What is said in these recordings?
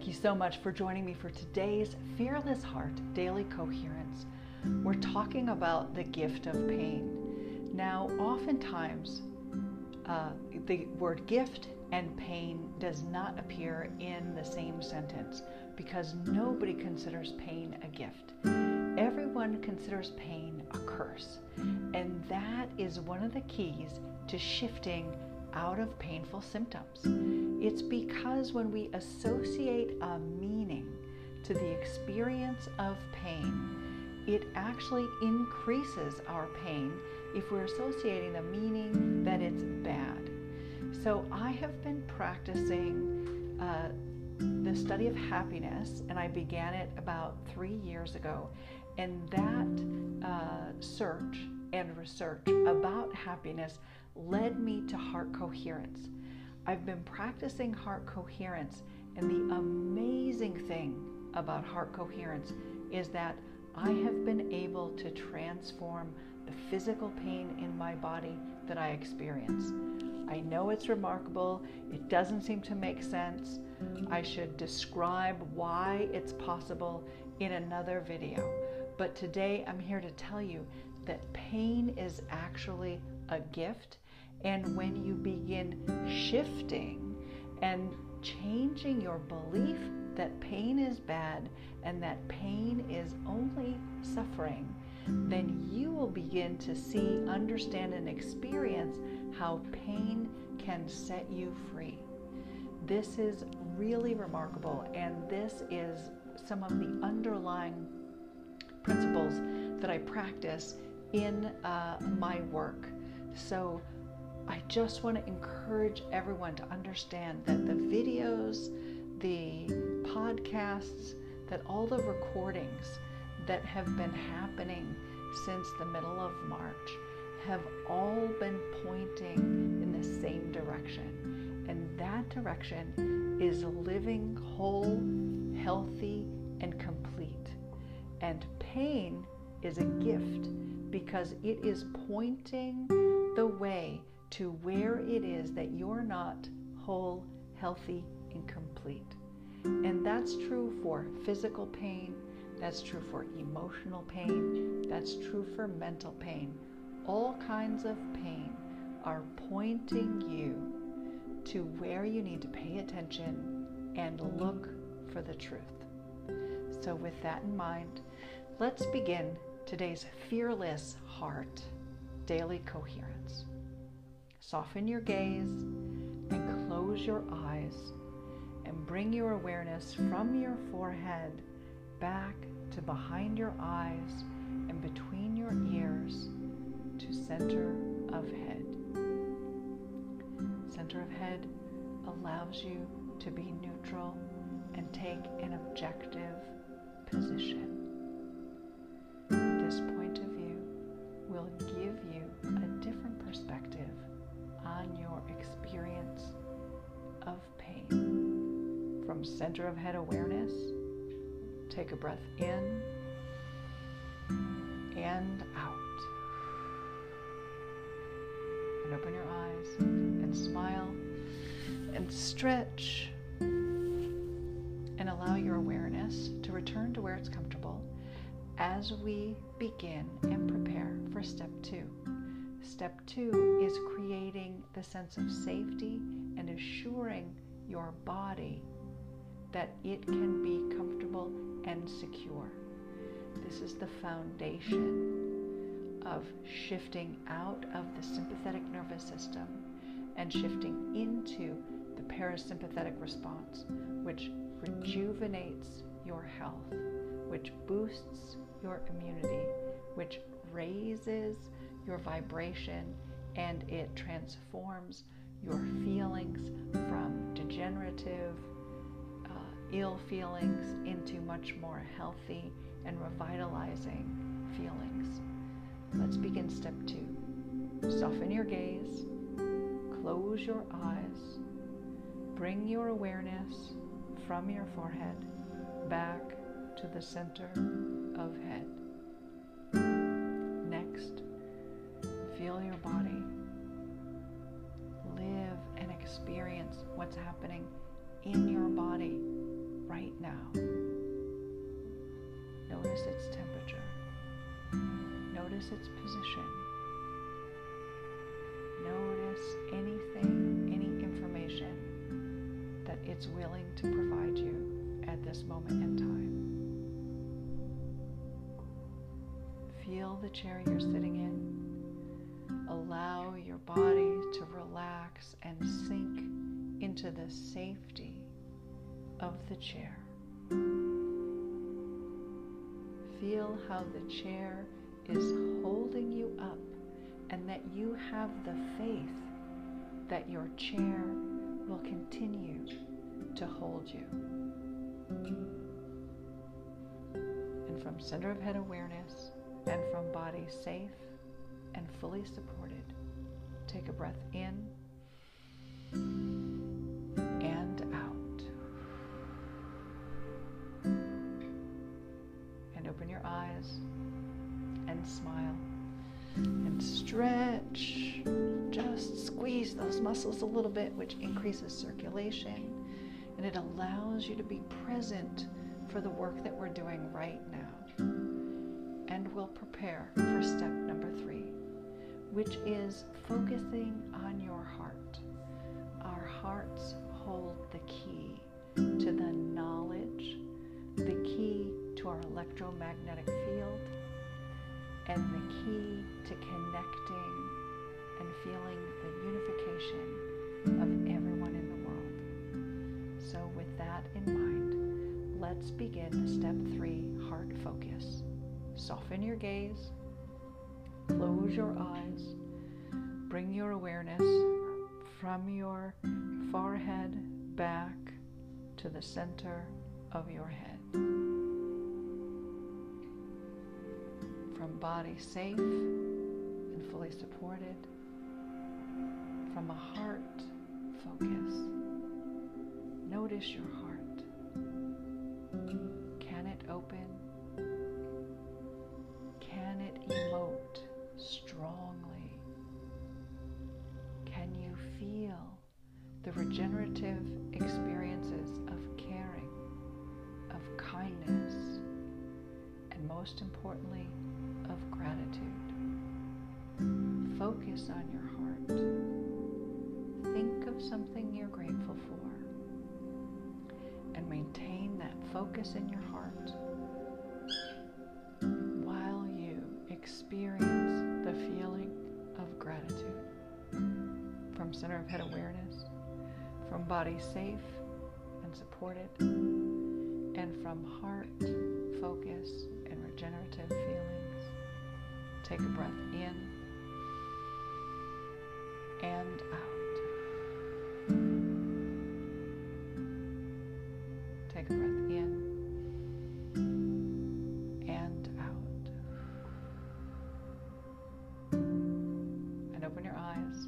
Thank you so much for joining me for today's Fearless Heart Daily Coherence. We're talking about the gift of pain. Now, oftentimes, uh, the word gift and pain does not appear in the same sentence because nobody considers pain a gift. Everyone considers pain a curse. And that is one of the keys to shifting out of painful symptoms. It's because when we associate a meaning to the experience of pain, it actually increases our pain if we're associating the meaning that it's bad. So I have been practicing uh, the study of happiness, and I began it about three years ago. And that uh, search and research about happiness led me to heart coherence. I've been practicing heart coherence, and the amazing thing about heart coherence is that I have been able to transform the physical pain in my body that I experience. I know it's remarkable. It doesn't seem to make sense. I should describe why it's possible in another video. But today I'm here to tell you that pain is actually a gift. And when you begin shifting and changing your belief that pain is bad and that pain is only suffering, then you will begin to see, understand, and experience how pain can set you free. This is really remarkable, and this is some of the underlying principles that I practice in uh, my work. So I just want to encourage everyone to understand that the videos, the podcasts, that all the recordings that have been happening since the middle of March have all been pointing in the same direction. And that direction is living whole, healthy, and complete. And pain is a gift because it is pointing the way to where it is that you're not whole, healthy, and complete. And that's true for physical pain, that's true for emotional pain, that's true for mental pain. All kinds of pain are pointing you to where you need to pay attention and look for the truth. So, with that in mind, let's begin today's Fearless Heart Daily Coherence. Soften your gaze and close your eyes and bring your awareness from your forehead back to behind your eyes and between your ears to center of head. Center of head allows you to be neutral and take an objective position. Center of head awareness, take a breath in and out. And open your eyes and smile and stretch and allow your awareness to return to where it's comfortable as we begin and prepare for step two. Step two is creating the sense of safety and assuring your body that it can be comfortable and secure. This is the foundation of shifting out of the sympathetic nervous system and shifting into the parasympathetic response, which rejuvenates your health, which boosts your immunity, which raises your vibration, and it transforms your feelings from degenerative, ill feelings into much more healthy and revitalizing feelings. Let's begin step two. Soften your gaze, close your eyes, bring your awareness from your forehead back to the center of head. Next, feel your body. Live and experience what's happening in your Notice its position. Notice anything, any information that it's willing to provide you at this moment in time. Feel the chair you're sitting in. Allow your body to relax and sink into the safety of the chair. Feel how the chair is holding you up and that you have the faith that your chair will continue to hold you. And from center of head awareness and from body safe and fully supported, take a breath in those muscles a little bit, which increases circulation and it allows you to be present for the work that we're doing right now. And we'll prepare for step number three, which is focusing on your heart. Our hearts hold the key to the knowledge, the key to our electromagnetic field, and the key to connecting and feeling the unification of everyone in the world. So, with that in mind, let's begin step three heart focus. Soften your gaze, close your eyes, bring your awareness from your forehead back to the center of your head. From body safe and fully supported, from a heart focus, notice your heart. Can it open? Can it emote strongly? Can you feel the regenerative experiences of caring, of kindness, and most importantly, of gratitude? Focus on your heart. Something you're grateful for and maintain that focus in your heart while you experience the feeling of gratitude from center of head awareness, from body safe and supported, and from heart focus and regenerative feelings. Take a breath in and out. Breath in and out. And open your eyes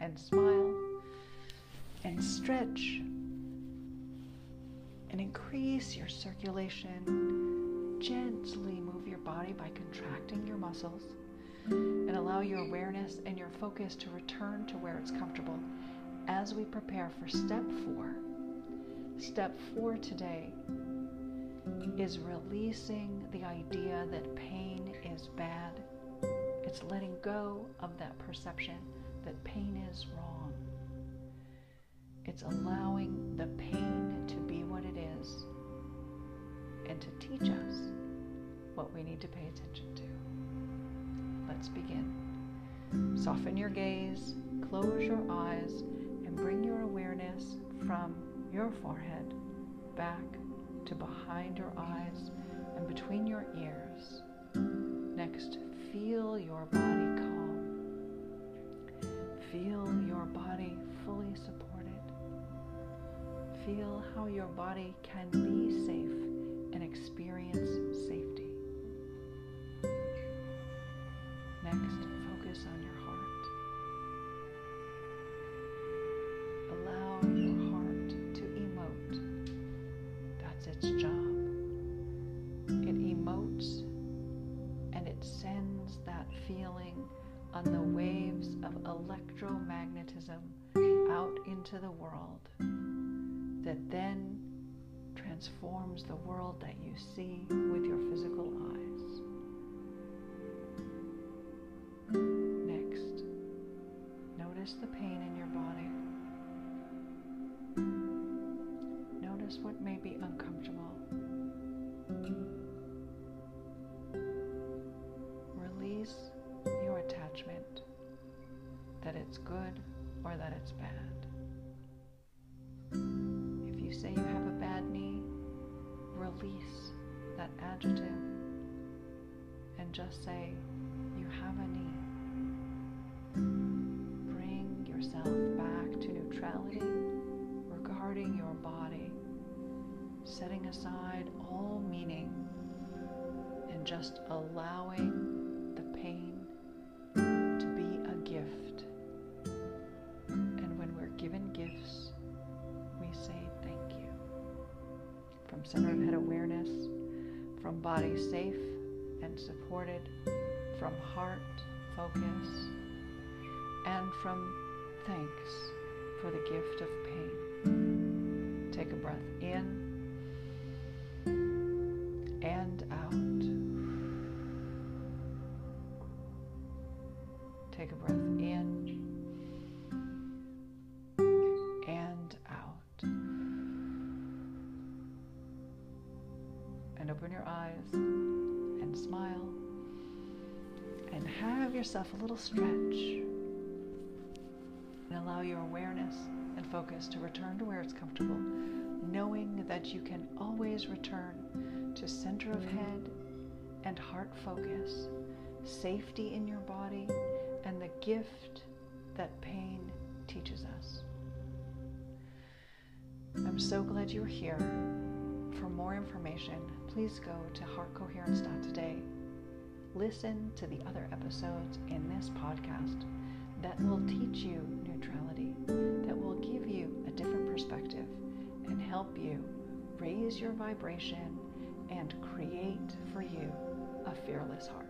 and smile and stretch and increase your circulation. Gently move your body by contracting your muscles and allow your awareness and your focus to return to where it's comfortable as we prepare for step four. Step four today is releasing the idea that pain is bad. It's letting go of that perception that pain is wrong. It's allowing the pain to be what it is and to teach us what we need to pay attention to. Let's begin. Soften your gaze, close your eyes, and bring your awareness from your forehead back to behind your eyes and between your ears. Next, feel your body calm. Feel your body fully supported. Feel how your body can be safe and experience safety. Next, focus on your into the world that then transforms the world that you see with your physical eyes. Release that adjective and just say you have a knee. Bring yourself back to neutrality regarding your body, setting aside all meaning and just allowing center of head awareness, from body safe and supported, from heart focus, and from thanks for the gift of pain. Take a breath in and out. Take a breath yourself a little stretch and allow your awareness and focus to return to where it's comfortable, knowing that you can always return to center of head and heart focus, safety in your body, and the gift that pain teaches us. I'm so glad you're here. For more information, please go to heartcoherence.today. Listen to the other episodes in this podcast that will teach you neutrality, that will give you a different perspective and help you raise your vibration and create for you a fearless heart.